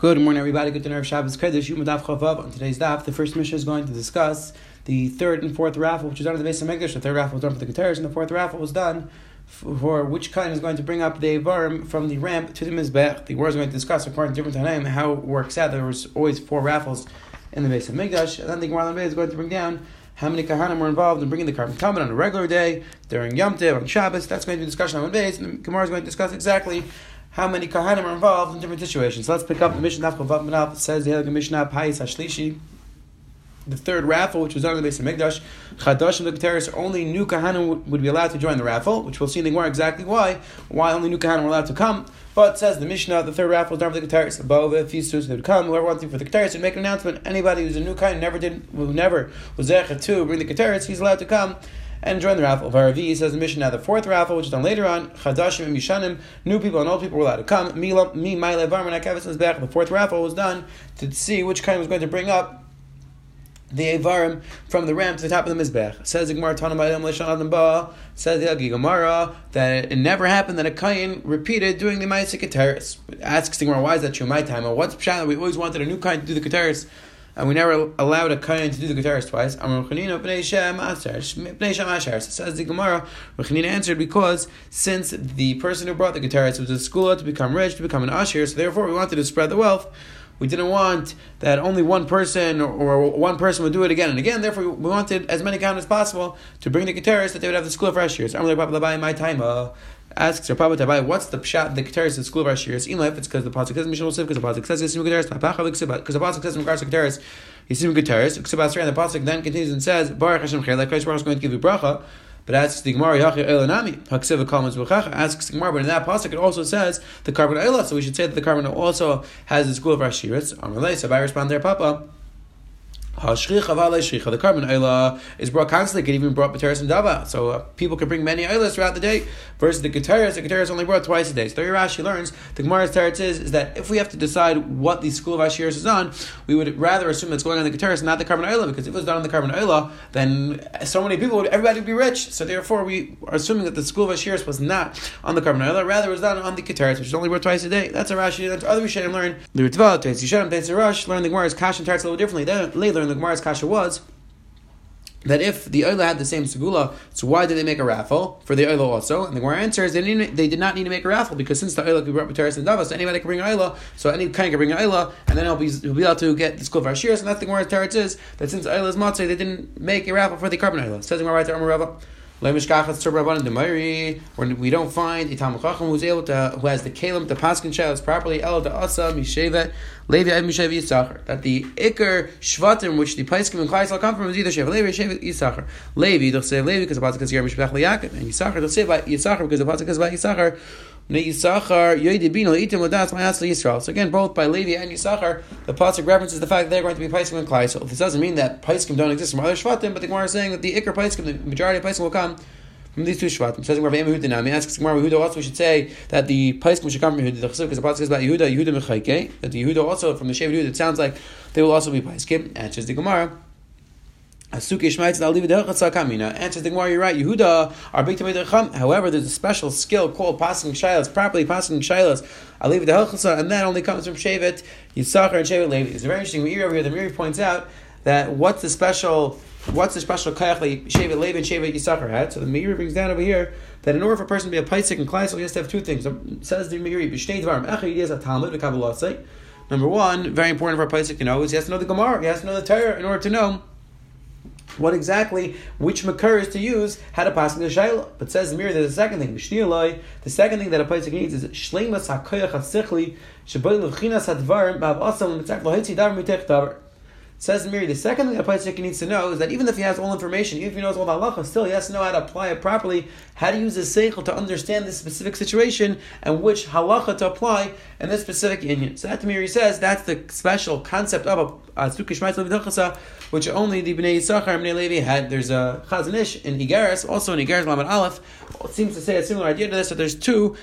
Good morning, everybody. Good to know Shabbos Kedesh Yom Chavav. On today's daf, the first Mishnah is going to discuss the third and fourth raffle, which was done at the base of Mikdash. The third raffle was done for the Keteris, and the fourth raffle was done for which kind is going to bring up the Avarim from the ramp to the Mizbech. The word is going to discuss, according to different Tanaim, how it works out. There was always four raffles in the base of Mikdash, and then the Gemara is going to bring down how many kahanim were involved in bringing the korban talmud on a regular day, during Yom Tov, on Shabbos. That's going to be discussion on base, and the Gemara is going to discuss exactly how many kahanim are involved in different situations. So let's pick up the Mishnah Nafkal Vav says the Mishnah Pais Hashlishi. The third raffle, which was done the base of Mikdash, Chadash and the only new kahanim would be allowed to join the raffle, which we'll see in the Gemara exactly why, why only new kahanim were allowed to come. But says the Mishnah, the third raffle was done for the Keteris. Above, if he's they would come, whoever wants to for the Keteris would make an announcement. Anybody who's a new kahan never did, who never was there to bring the Keteris, he's allowed to come and join the raffle. Varavi says the Mishnah now the fourth raffle, which is done later on. Chadashim and Mishanim, new people and old people were allowed to come. Me, me, my Varman, back. The fourth raffle was done to see which kind was going to bring up the Avarim from the ramp to the top of the Mizbech. Says the Gemara Ba, says the that it never happened that a Kayin repeated doing the Ma'aseh Keteris. Asks the Gemara, why is that true my time? Or what's Pshat? We always wanted a new Kayin to do the Keteris and we never allowed a kohen to do the Keteris twice. Says the Gemara, Rechanina answered because since the person who brought the Keteris was a school to become rich, to become an usher, so therefore we wanted to spread the wealth. We didn't want that only one person or, one person would do it again and again. Therefore, we wanted as many count as possible to bring the Keteris that they would have the school of Rashirs. I'm like, my time. Asks Rabbi Tabai, what's the pshat the Keteris in school of Rashiris? Even if it's because the pasuk says Mishnah because the pasuk says Yisim Keteris, because the pasuk says in regards to Keteris, Yisim Keteris, and the pasuk then continues and says Baruch Hashem Chayla, Christ Baruch is going to give you bracha. But asks the Gemara, Yachi Elanami, Haksiva Kalmas Buchacha, asks the Gemara, but in that pasuk it also says the korban Elah, so we should say that the korban also has the school of Rashiris. Amalei, so I respond there, Papa. The korban ayla is brought constantly, can even brought B'teres and Dava. So uh, people can bring many aylas throughout the day. Versus the Keteris, the Keteris only brought twice a day. So there Rashi learns, the Gemara's teretz is, is that if we have to decide what the school of Ashiris is on, we would rather assume it's going on the Keteris, not the korban ayla, because if it was done on the korban ayla, then so many people would, everybody would be rich. So therefore we are assuming that the school of Ashiris was not on the korban ayla, rather it was done on the Keteris, which is only brought twice a day. That's a Rashi, that's other Rishonim learn. The Ritva, Teitz Yishem, Teitz Rush, learn the Gemara's Kash and Teretz a little differently. Then they learn the Gemara's Kasha was that if the Oila had the same segula, so why did they make a raffle for the Oila also? And the Gemara answers they, didn't, they did not need to make a raffle because since the Oila could be Teres and Davos, anybody can bring an Oila, so any kind can bring an Oila, and then he'll be, he'll be able to get the school of Ashiras, and that's the Gemara's Teretz is that since Oila is Matzah, they didn't make a raffle for the korban Oila. Says the Gemara right there, Rava. We don't find Talmud Chacham who's able to, who has the Kalim, the Paskin Shell, properly El to Asa, Mishevet, Levi, and Mishevet Yisachar. That the Iker Shvatim, which the Paiskim and Klaisal come from, is either Shevet Levi or Shevet Yisachar. Levi, say Levi because the Pasuk is Yer Mishpech Yaakov, and Yisachar, say by Yisachar because the Pasuk is by Yisachar. So again, both by Levi and Yisachar, the pasuk references the fact that they're going to be Paiskim and. So this doesn't mean that Paiskim don't exist from other Shvatim, but the Gemara is saying that the Iker Paiskim, the majority of Paiskim will come from these two Shvatim. Says Gemara Yehuda asks Gemara Yehuda also we should say that the Paiskim should come from Yehuda. The because the pasuk is about Yehuda, Yehuda Mechayke. That the Yehuda also from the Shev Yehuda, it sounds like they will also be Paiskim. Answers the Gemara. Asuke Shmaitz it Kamina. Answers the Gemara, you're right. Yehuda are big to However, there's a special skill called passing shilas, properly passing shilas. It to and that only comes from Shevet Yisachar and Shevet Levi. It's very interesting. We hear over here. The Meiri points out that what's the special what's the special kayach that Shevet Levi and Shevet Yisachar had. So the Meiri brings down over here that in order for a person to be a paisik and klaisel, he has to have two things. Says the Meiri, b'shnei dvarim echad is a talmud Number one, very important for a paisik to know is he has to know the Gemara. He has to know the Torah in order to know what exactly, which makar is to use, how to pass in the shayla. But says Meiri, there's a second thing. The second thing that a pasuk needs is shleimas hakoyach hasichli sheboy levchinas hadvarim ba'av asam lohitzi davar mitech davar. Says Meiri, the second thing a Paisik needs to know is that even if he has all information, even if he knows all the halacha, still he has to know how to apply it properly, how to use his seichel to understand this specific situation and which halacha to apply in this specific union. So that Meiri says that's the special concept of a Sukkah which only the Bnei Yisachar and Bnei Levi had. There's a Chazon Ish in Igeris, also in Igeris Lamed Aleph, seems to say a similar idea to this, that there's two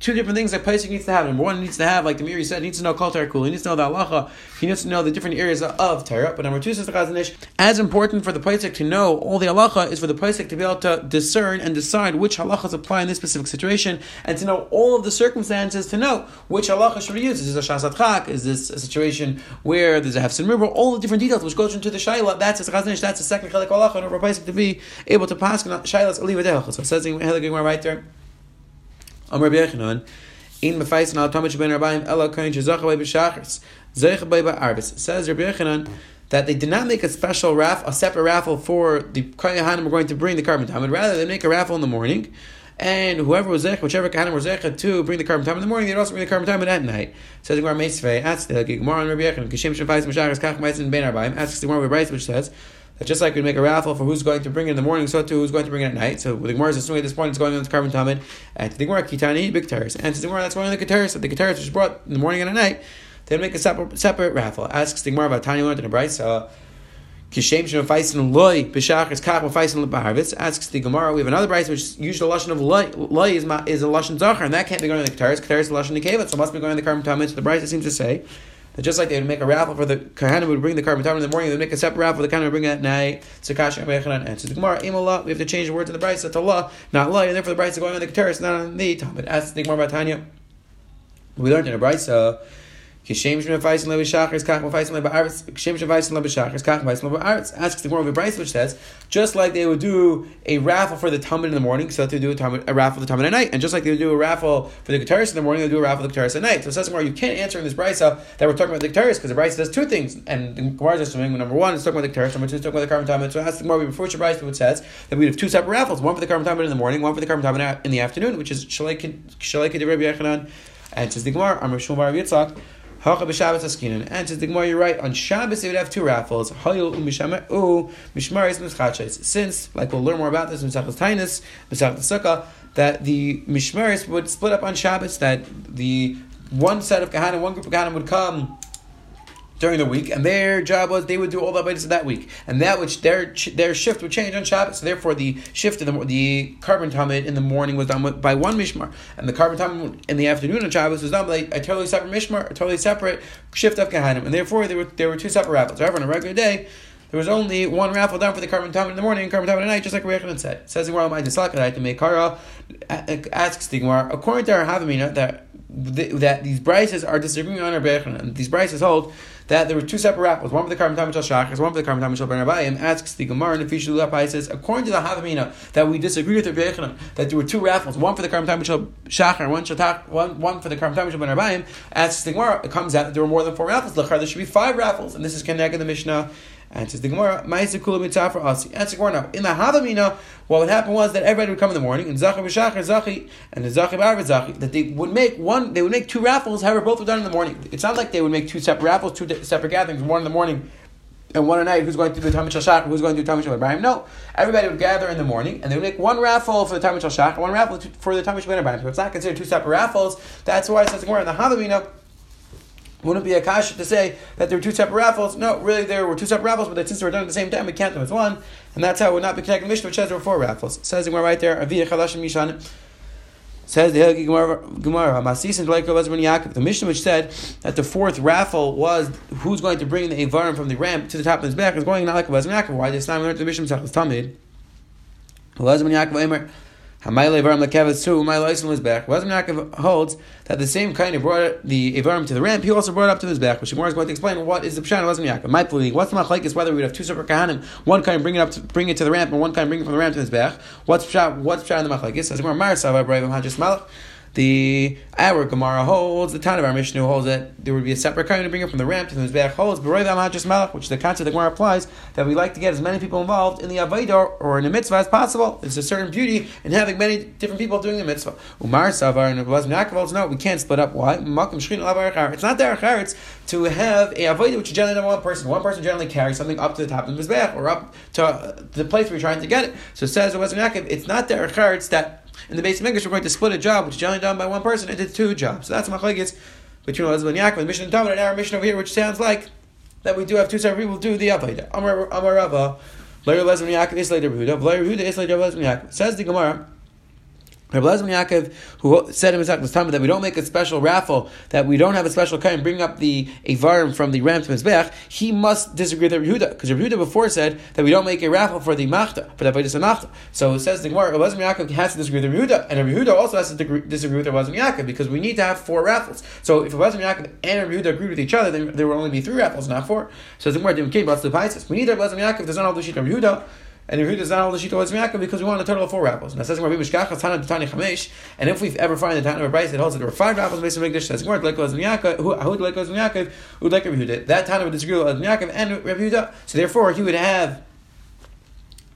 two different things that Pesach needs to have. Number one, needs to have, like the Meiri said, needs to know Kol Torah Kul. He needs to know the halacha. He needs to know the different areas of Torah. But number two, says the Chazon Ish, as important for the Pesach to know all the halacha is for the Pesach to be able to discern and decide which halachas apply in this specific situation, and to know all of the circumstances to know which halacha should be used. Is this a Shasat Chak? Is this a situation where there's a Hefsin River? All the different details which goes into the Shaila. That's a Chazon Ish. That's the second Chalik halacha order for Pesach to be able to pass Shailas Aliva So it says in Helig right there. Amr Yechanan, in Mefais al Tamach ben Rabbaim Ela Kain Shezach by B'Shachris Zeich by Ba'arbis. Says Rabbi Yechanan that they did not make a special raffle, a separate raffle for the Kohanim were going to bring the korban time, but rather they make a raffle in the morning. And whoever was zech, whichever kahanim was zech to bring the korban time in the morning, they'd also bring the korban time at night. Says Gemara Meisvei, asks the Gemara and Rabbi Yechon, Kishem Shafais Mashachas Kach Meitzin Ben Arbaim, asks the Gemara Rabbi which says that just like we make a raffle for who's going to bring it in the morning, so too who's going to bring it at night. So the Gemara is assuming at this point it's going on the korban tamid. And to the Gemara, Kitani, big. And the Gemara, that's going on the Keteris. So the which is brought in the morning and at night, they make a separate, separate raffle. Asks the Gemara about Tanya learned in a Bryce. Uh, Kishem Shem Faisin Loy B'Shachris Kach Faisin B'Harvitz asks the Gemara. We have another Bryce which uses the lashon of Loy. Loy is, is a lashon Zachar, and that can't be going on the Keteris. Keteris is lashon Nekeva, so must be going on the korban tamid. So the Bryce seems to say that just like they would make a raffle for the Kohanim would bring the korban in the morning, they would make a separate raffle for the Kohanim would bring it at night. So Kasha and answers the Gemara, Imallah, we have to change the words in the Brisa to Allah, not Allah, and therefore the Brisa going on the terrace, not on the Talmud. Ask the Gemara about Tanya. We learned in a Brisa Kishem Shem Faisin Levi Shachris Kach Faisin Levi Arts Kishem Shem Faisin Levi Shachris Kach Faisin Levi Arts asks the of Bryce which says just like they would do a raffle for the Talmud in the morning, so they do a, Talmud, a raffle for the Talmud at night, and just like they would do a raffle for the Keteris in the morning, they do a raffle for the Keteris at night. So it says you can't answer in this Bryce that we're talking about the Keteris because the Bryce does two things, and the Gemara is assuming number one is talking about the Keteris, number two is talking about the korban Talmud. So ask the Gemara before the Bryce which says that we have two separate raffles, one for the korban Talmud in the morning, one for the korban Talmud in the afternoon, which is Shalai Kedei Rabbi Yechanan, and says the Gemara Amr Shmuel Yitzchak. And says the Gemara, you're right. On Shabbos they would have two raffles. Since, like we'll learn more about this in Mesachas Tainus, Mesachas Sukkah, that the mishmaris would split up on Shabbos. That the one set of kahanim, one group of kahanim would come during the week, and their job was they would do all the avodas that week, and that which their their shift would change on Shabbos. So therefore, the shift in the the korban tamid in the morning was done by one mishmar, and the korban tamid in the afternoon on Shabbos was done by a totally separate mishmar, a totally separate shift of kahanim, and therefore there were there were two separate raffles. However, on a regular day. There was only one raffle done for the korban tamid in the morning and korban tamid at night, just like Rechanan said. It says the Gemara, "My dislakadai to make kara." Asks the Gemara, according to our Havamina, that that these brises are disagreeing on our and these brises hold that there were two separate raffles, one for the Karm Tamid Shachas, one for the Karm Tamid Shal Abayim, asks the Gemara and the Fishu Lapai says, according to the Havamina, that we disagree with the Rebbechanan, that there were two raffles, one for the Tamid Shal Shachar, one, one, one for the Karm Tamid Shal Abayim, asks the Gemara, it comes out that there were more than four raffles, there should be five raffles, and this is connected in the Mishnah, Answers the Gemara, Ma'aser Kula for Asi. Answer Gemara now. In the Havamina, what would happen was that everybody would come in the morning, and Zachi B'Shachar Zachi, and the Zachi B'Arvet Zachi, that they would make one, they would make two raffles, however, both were done in the morning. It's not like they would make two separate raffles, two separate gatherings, one in the morning and one at night who's going to do Tamid Shashach, who's going to do Tamid Shal Ibrahim. No, everybody would gather in the morning and they would make one raffle for the Tamid Shashach and one raffle for the Tamid Shal Ibrahim. So it's not considered two separate raffles. That's why it says more in the Havamina wouldn't be a kash to say that there were two separate raffles. No, really, there were two separate raffles, but since they were done at the same time, we count them as one, and that's how it would not be connected. Mishnah, which says there were four raffles. It says Gemara right there, Aviyah Chalash Mishan. Says the Gemara, Gemara, Masis and Yaakov. The Mishnah which said that the fourth raffle was who's going to bring the Avarim from the ramp to the top of his back is going not like a Yaakov. Why? This time we learned the Mishnah Tamid. Lazman Yaakov Hamayle Avarim Lekevet too, my license was back. Razim Yaakov holds that the same kind of brought the Avarim to the ramp, he also brought it up to his back, which Gemara is going to explain what is the Pshan Yaakov. My plea, what's the machlaik is whether we would have two separate kahanim, one kind bring it up to bring it to the ramp, and one kind bring it from the ramp to his back. What's Pshan, what's Pshan the machlaik is? As Mar Sava Brayim Hajis Malach. The our Gemara holds, the town of our Mishnah holds that there would be a separate kind to bring it from the ramp to the Mizbeach holds, which the concept the Gemara applies, that we like to get as many people involved in the Avodah or in the mitzvah as possible. There's a certain beauty in having many different people doing the mitzvah. Umar Savar and Abbas Yaakov no, we can't split up. Why? It's not their it's to have a Avodah which is generally one person. One person generally carries something up to the top of the Mizbeach or up to the place where you're trying to get it. So it says Abbas Yaakov, it's not their it's that in the base of English, we're going to split a job, which is generally done by one person, into two jobs. So that's machlekes between Elizabeth and Yaakov, Mishnah and Talmud, and our Mishnah over here, which sounds like that we do have two separate people do the Avodah. Amar Amar Rava, Lair Elizabeth and Yaakov is later Yehuda, Lair Yehuda is Elizabeth and Yaakov. Says the Gemara. Rabbi Yaakov, who said in his time that we don't make a special raffle, that we don't have a special kind, bring up the Avarim from the ram to Mizbech, he must disagree with Rabbi Yehuda, because Rabbi Yehuda before said that we don't make a raffle for the Machta, for the Avodah Machta. So it says the Gemara, Rabbi Yaakov has to disagree with Rabbi Yehuda, and Rabbi Yehuda also has to disagree with Rabbi Yaakov, because we need to have four raffles. So if Rabbi Lezman Yaakov and Rabbi Yehuda agreed with each other, then there will only be three raffles, not four. So the Gemara, we need Rabbi Lezman Yaakov, there's not all the sheet of Yehuda, and Yehuda does not hold the Shita was Yaakov because we want a total of four raffles. Now says Rabbi Tana Tani Chamesh, and if we ever find the Tana of Bryce that holds that there were five raffles based on Mikdash, says Gemara was Yaakov, who would was Yaakov, who would like Rabbi Yehuda. That Tana would disagree with Yaakov and Rabbi. So therefore, he would have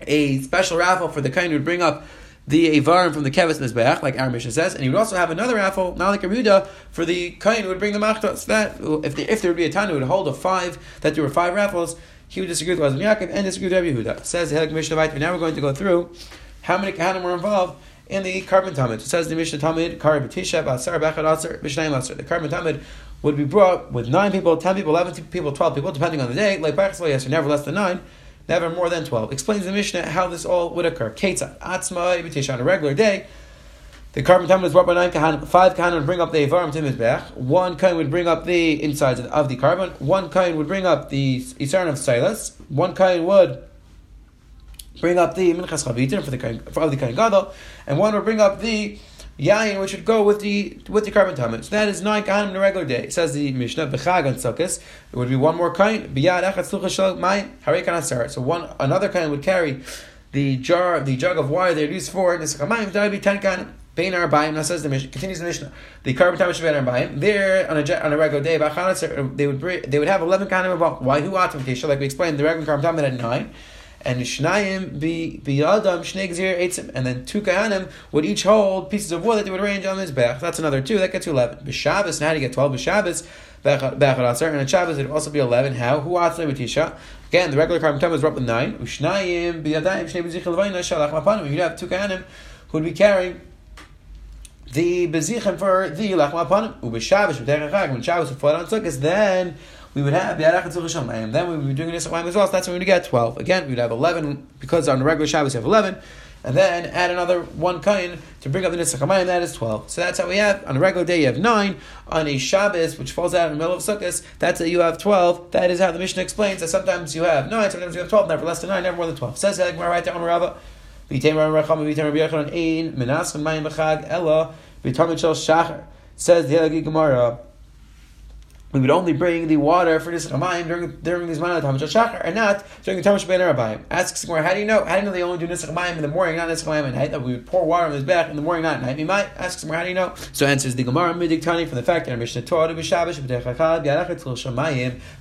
a special raffle for the kind who would bring up the Avarim from the Kevis Mizbeach, like our Mishnah says, and he would also have another raffle, not like Yehuda, for the kind who would bring the Machtas. That if, if there would be a Tana who would hold a five, that there were five raffles, he would disagree with Razim Yaakov and disagree with Rabbi Yehuda. Says the Helik Mishnah Now we're going to go through how many Kahanim were involved in the korban tamid. It says the Mishnah Tamid, Kar B'tisha, B'asar, B'achad Asar, Mishnayim Asar. The korban tamid would be brought with nine people, ten people, eleven people, twelve people, depending on the day. Like B'achad yes, or never less than nine, never more than twelve. Explains the Mishnah how this all would occur. Ketzat, Atzma, B'tisha on a regular day. The korban was brought by nine kahanim. Five kahanim would bring up the avarim to mizbech. One kain would bring up the insides of the korban. One kain would bring up the isaron of silas. One kain would bring up the minchas chavitin for the for the kain gadol, and one would bring up the yain, which would go with the with the korban tamid. So that is nine kahanim in a regular day. It says the Mishnah b'chag and sukkis. It would be one more kain biyad echad slucha shel mayin harei So one another kain would carry the jar, the jug of water they used for nischamayim. That would be ten kahanim. Bein Arbaim, says the Mishnah, continues the Mishnah. The korban time should be Arbaim. There, on a, on a regular day, they would they would have 11 kanim about why who atam kesha, like we explained, the regular korban time had 9. And Shnayim biyadam shnei gzir eitzim, and then two kahanim would each hold pieces of wood that they would arrange on his back. That's another two. That gets to eleven. B'Shabbos, now you get twelve? B'Shabbos, b'Echad and on Shabbos it would also be eleven. How? Who atzle b'Tisha? Again, the regular korban time was with nine. Ushnayim biyadayim shnei b'zichel levayna shalach mapanim. You'd have two kahanim who would be carrying the bezichem for the lachma panim. Ubeshavish v'terachag when Shabbos would on Sukkot, then we would have Yarach and. Then we would be doing this as well. So that's when we would get twelve. Again, we would have eleven because on the regular Shabbos you have eleven. And then add another one kain to bring up the Nitzach Hamayim, that is 12. So that's how we have, on a regular day you have 9, on a Shabbos, which falls out in the middle of Sukkot, that's how you have 12. That is how the Mishnah explains that sometimes you have 9, sometimes you have 12, never less than 9, never more than 12. Says Gemara right there on Rabbah. Mayim. Says the Elagi Gemara, we would only bring the water for this Ramayim during during these Manat Tamash Shachar, and not during the Tamash Ben Rabayim. Asks Gemara, how do you know? How do you know they only do Nisach Ramayim in the morning, not Nisach Ramayim at night? That we would pour water on his back in the morning, not at night. We might ask Gemara, how do you know? So answers the Gemara Midik Tani from the fact that our Mishnah Torah B'Shabbos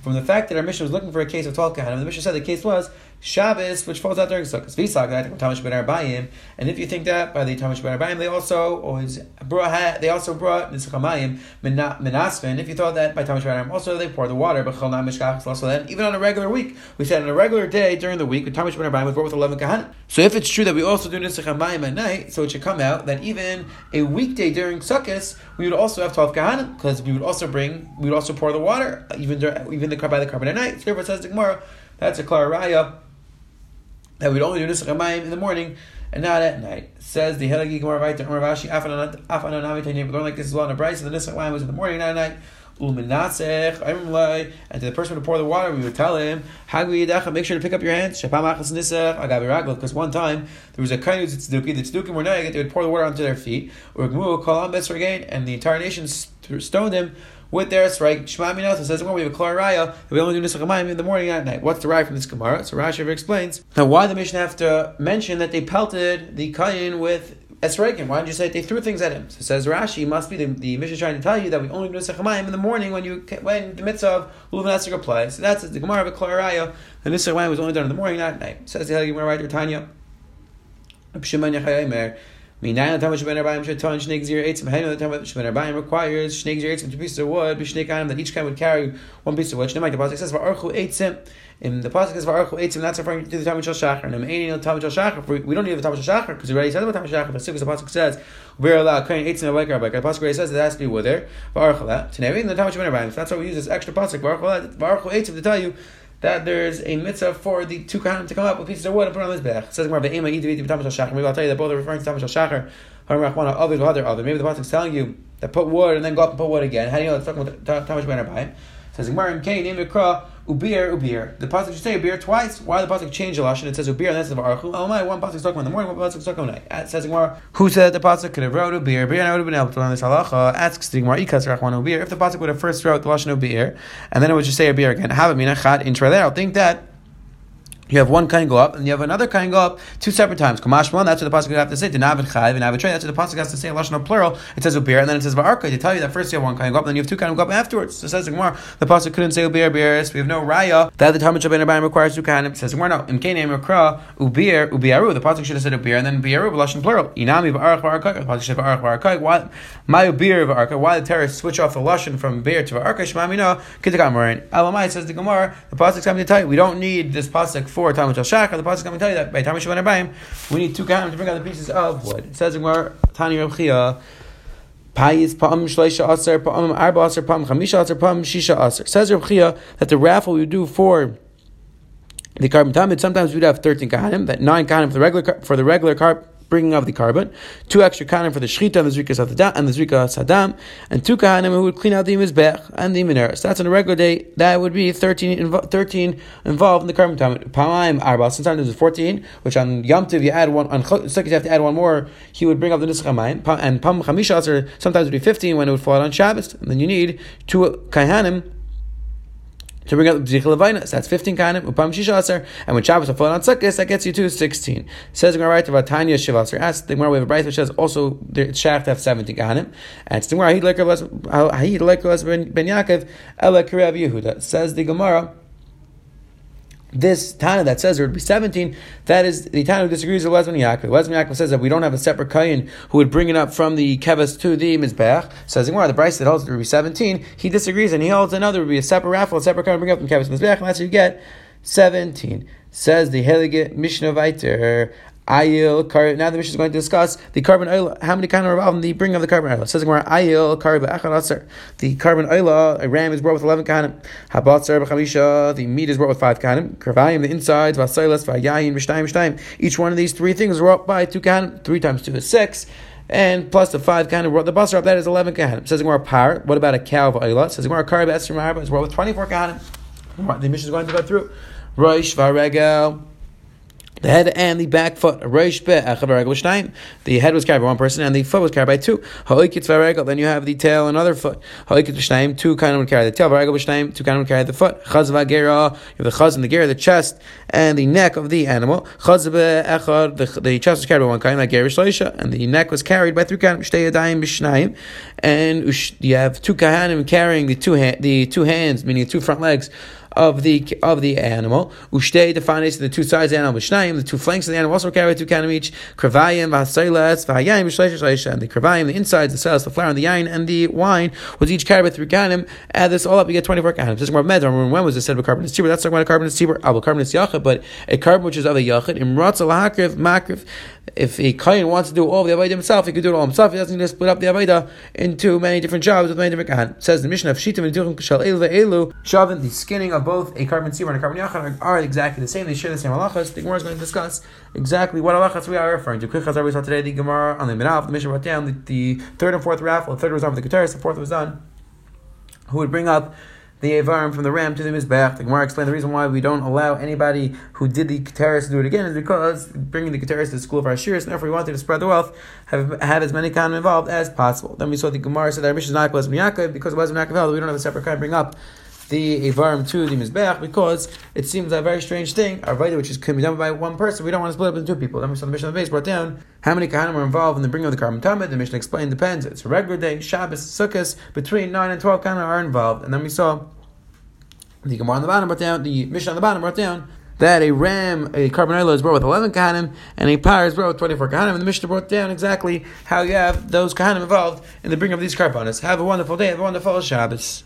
from the fact that our Mishnah was looking for a case of twelve kahanim. The Mishnah said the case was Shabbos, which falls out during Sukkot. V'isag that Tamash ben Arbayim, and if you think that by the Tamash ben Arbayim, they also always brought they also brought Nisachamayim Menasvin. If you thought that by Tamash ben Arbayim, also they pour the water. But Chol Mishkach also then even on a regular week, we said on a regular day during the week, with Tamash ben Arbayim was brought with eleven kahan. So if it's true that we also do Nisachamayim at night, so it should come out that even a weekday during Sukkot, we would also have twelve kahan because we would also bring we would also pour the water even during, even the by the korban at night. So it says the. That's a clear raya that we'd only do Nisach Hamayim in the morning and not at night. Says the Helagi Gemara right to Umar Rashi Afanan Tanya. We learn like this as well in the Bryce. The Nisach Hamayim was in the morning, not at night. Uminasech, and to the person who pour the water, we would tell him, make sure to pick up your hands. Because one time there was a kind of tzduki, the tzdukim were nayag, they would pour the water onto their feet, or and the entire nation stoned him with their strike. Shema Minos says, we have a Klar Raya, and we only do Nisach in the morning and at night. What's the raya from this Gemara? So Rashi ever explains. Now, why the Mishnah have to mention that they pelted the Kayin with Esregim. Why didn't you say they threw things at him? So says Rashi, must be the, the Mishnah trying to tell you that we only do Nisach in the morning when you when the mitzvah of Lulav Nesach applies. So that's the Gemara of a Klar Raya. The Nisach was only done in the morning, not at night. Says the Gemara right there, Tanya. Minayin the Tamash Ben Arbayim should Shnei Gzir Eitzim. Hainu the Tamash Ben Arbayim requires Shnei Gzir Eitzim two pieces of wood, B'Shnei Kanim that each kind would carry one piece of wood. Shnei the pasuk says Va'archu Eitzim. In the pasuk says Va'archu Eitzim. That's referring to the Tamash Shachar. And Meini the Tamash Shachar. We don't need the Tamash of Shachar because we already said about Tamash Shachar. But the pasuk says we're allowed Kain Eitzim Vaikar Vaikar. The pasuk already says that it has to be her. Va'archu that. Tanevin the Tamash Ben Arbayim. So that's why we use this extra pasuk Va'archu Eitzim to tell you that there's a mitzvah for the two kahanim to come up with pieces of wood and put on this bech. Says Maybe I'll tell you that both are referring to Tamash Shachar. Harim rachmana other other other. Maybe the pasuk is telling you that put wood and then go up and put wood again. How do you know it's talking about better by? Says Gemara Kain Imikra Ubir Ubir. The pasuk should say Ubir twice. Why the pasuk change the lashon? It says Ubir and that's the Archu. Oh my, one pasuk is talking in the morning, one pasuk is talking at night. Says Gemara, who said the pasuk could have wrote Ubir? Ubir I would have been able to learn this halacha. Asks the Gemara Ikas Rachman Ubir. If the pasuk would have first wrote the lashon Ubir and then it would just say Ubir again. Have a mina chat intra there. I'll think that you have one kind go up, and you have another kind go up two separate times. Kamashman, that's what the pasuk have to say. Denavid chayv and avid That's what the pasuk has to say. Lashon of plural. It says ubir, and then it says va'arka to tell you that first you have one kind go up, then you have two kind go up afterwards. So says Gemara, the pasuk couldn't say ubir ubir. We have no raya that the Talmud Shabbat Abayim requires two kind. It says Gemara, no. In Kainam Rakra ubir ubiaru. The pasuk should have said ubir, and then biaru lashon plural. Inami va'arach va'arka. The pasuk should va'arach va'arka. Why my ubir va'arka? Why the terrorists switch off the lashon from bir to va'arka? Shmamina kitakamarin. Elamai says the Gemara. The pasuk's coming to tell you we don't need this pasuk for Talmud Shach the pasuk coming to tell you that by time we Abayim, we need two kahanim to bring out the pieces of wood. It says in Gemara, Tani Rav Chia, Payis pa'am shleisha aser pa'am arba aser pa'am chamisha aser pa'am shisha aser. Says Rav Chia that the raffle we do for the korban tamid, sometimes we'd have 13 kahanim, that 9 kahanim for the regular, for the regular carb, bringing of the korban, two extra kahanim for the shchita and the zrika sadam, and the zrika sadam, and two kahanim who would clean out the mizbech and the mineras. So that's on a regular day. That would be 13, invo- 13 involved in the korban time. Pamaim arba. Sometimes it's 14, which on Yom Tiv you add one. On Sukkot you have to add one more. He would bring up the nischamayim. And pam chamisha sometimes it would be 15 when it would fall out on Shabbos. And then you need two kahanim to bring out the B'zichel Levina. So that's 15 kanim, upam shisha aser, and when Shabbos are falling on Sukkot, that gets you to 16. Says in the right about Tanya Shiva aser. Ask the Gemara, we have a bright which says also the shaft have 17 kanim, and the Gemara, Ha'id like Ben Yaakov, Ela Yehuda. Says the Gemara, this Tana that says there would be 17, that is the Tana who disagrees with Lesman Yaakov. Lesman Yaakov says that we don't have a separate Kayin who would bring it up from the Keves to the Mizbech. Says Gemara, the Bryce that holds there would be 17, he disagrees and he holds another would be a separate raffle, a separate Kayin bring up from Keves to Mizbech, and that's how you get 17. Says the Helige Mishnah Viter, Ayil, kar. Now the Mishnah is going to discuss the korban oil. How many kind of in the bringing of the korban oil? Says more Ayil, kar b'achad The korban oil, a ram is brought with eleven kanim. Habatzer b'chamisha. The meat is brought with five kanim. Kravayim, the insides, v'asailas, v'ayayin, v'shtayim, v'shtayim. Each one of these three things is brought by two kanim. Three times two is six. And plus the five kind of the basar up that is eleven kahanim. Says more par. What about a cow of oila? Says more kar b'esrim arba is brought with twenty four kahanim. The Mishnah is going to go through. Roish v'aregel the head and the back foot. The head was carried by one person and the foot was carried by two. Then you have the tail and other foot. Two kind would carry the tail. Two kind would carry the foot. You have the chaz and the ger, the chest and the neck of the animal. The, the chest was carried by one kind, like and the neck was carried by three kind. And you have two kahanim carrying the two the two hands, meaning the two front legs of the of the animal. Ushtei defanes the two sides of the animal. Mishnayim, the two flanks of the animal also carry two kanim each. Kravayim, v'hasaylas, v'hayayim, v'shleisha, And the kravayim, the insides, the cells, the flour, and the yain, and the wine was each carried by three kanim. Add this all up, you get 24 kanim. This is. When was it said of korban is That's talking about a korban is tibur. Ah, Abel korban is but a korban which is of a yachid. Imratz al makriv. If a kain wants to do all the avodah himself, he could do it all himself. He doesn't need to split up the avodah into many different jobs with many different kahan. Says the Mishnah of shitim and duchim kashal elu ve'elu. Shavin, the skinning of both a korban sibur and a korban yachad are, exactly the same. They share the same halachas. The Gemara is going to discuss exactly what halachas we are referring to. Quick we saw today. The Gemara on the Minav, the Mishnah brought down the, the, third and fourth raffle. The third was on for the Keteris, the fourth was done. Who would bring up the Avarim from the ram to the Mizbech. The Gemara explained the reason why we don't allow anybody who did the Keteris to do it again is because bringing the Keteris to the school of our Shirs, and therefore we wanted to spread the wealth, have, have as many kind involved as possible. Then we saw the Gemara said that our Mishnah is not Bezim Yaakov, because Bezim Yaakov held, we don't have a separate to bring up the Avarim to the Mizbech because it seems a very strange thing. Our Vaida, which is can be done by one person, we don't want to split up into two people. Then we saw the Mishnah of the base brought down how many Kahanim were involved in the bringing of the korban Tamid. The Mishnah explained depends. It's a regular day, Shabbos, Sukkot, between 9 and 12 Kahanim are involved. And then we saw the Gemara on the bottom brought down, the Mishnah on the bottom brought down that a ram, a korban is brought with 11 kahanim, and a par is brought with 24 kahanim. And the Mishnah brought down exactly how you have those kahanim involved in the bringing of these korbanos. Have a wonderful day, have a wonderful Shabbos.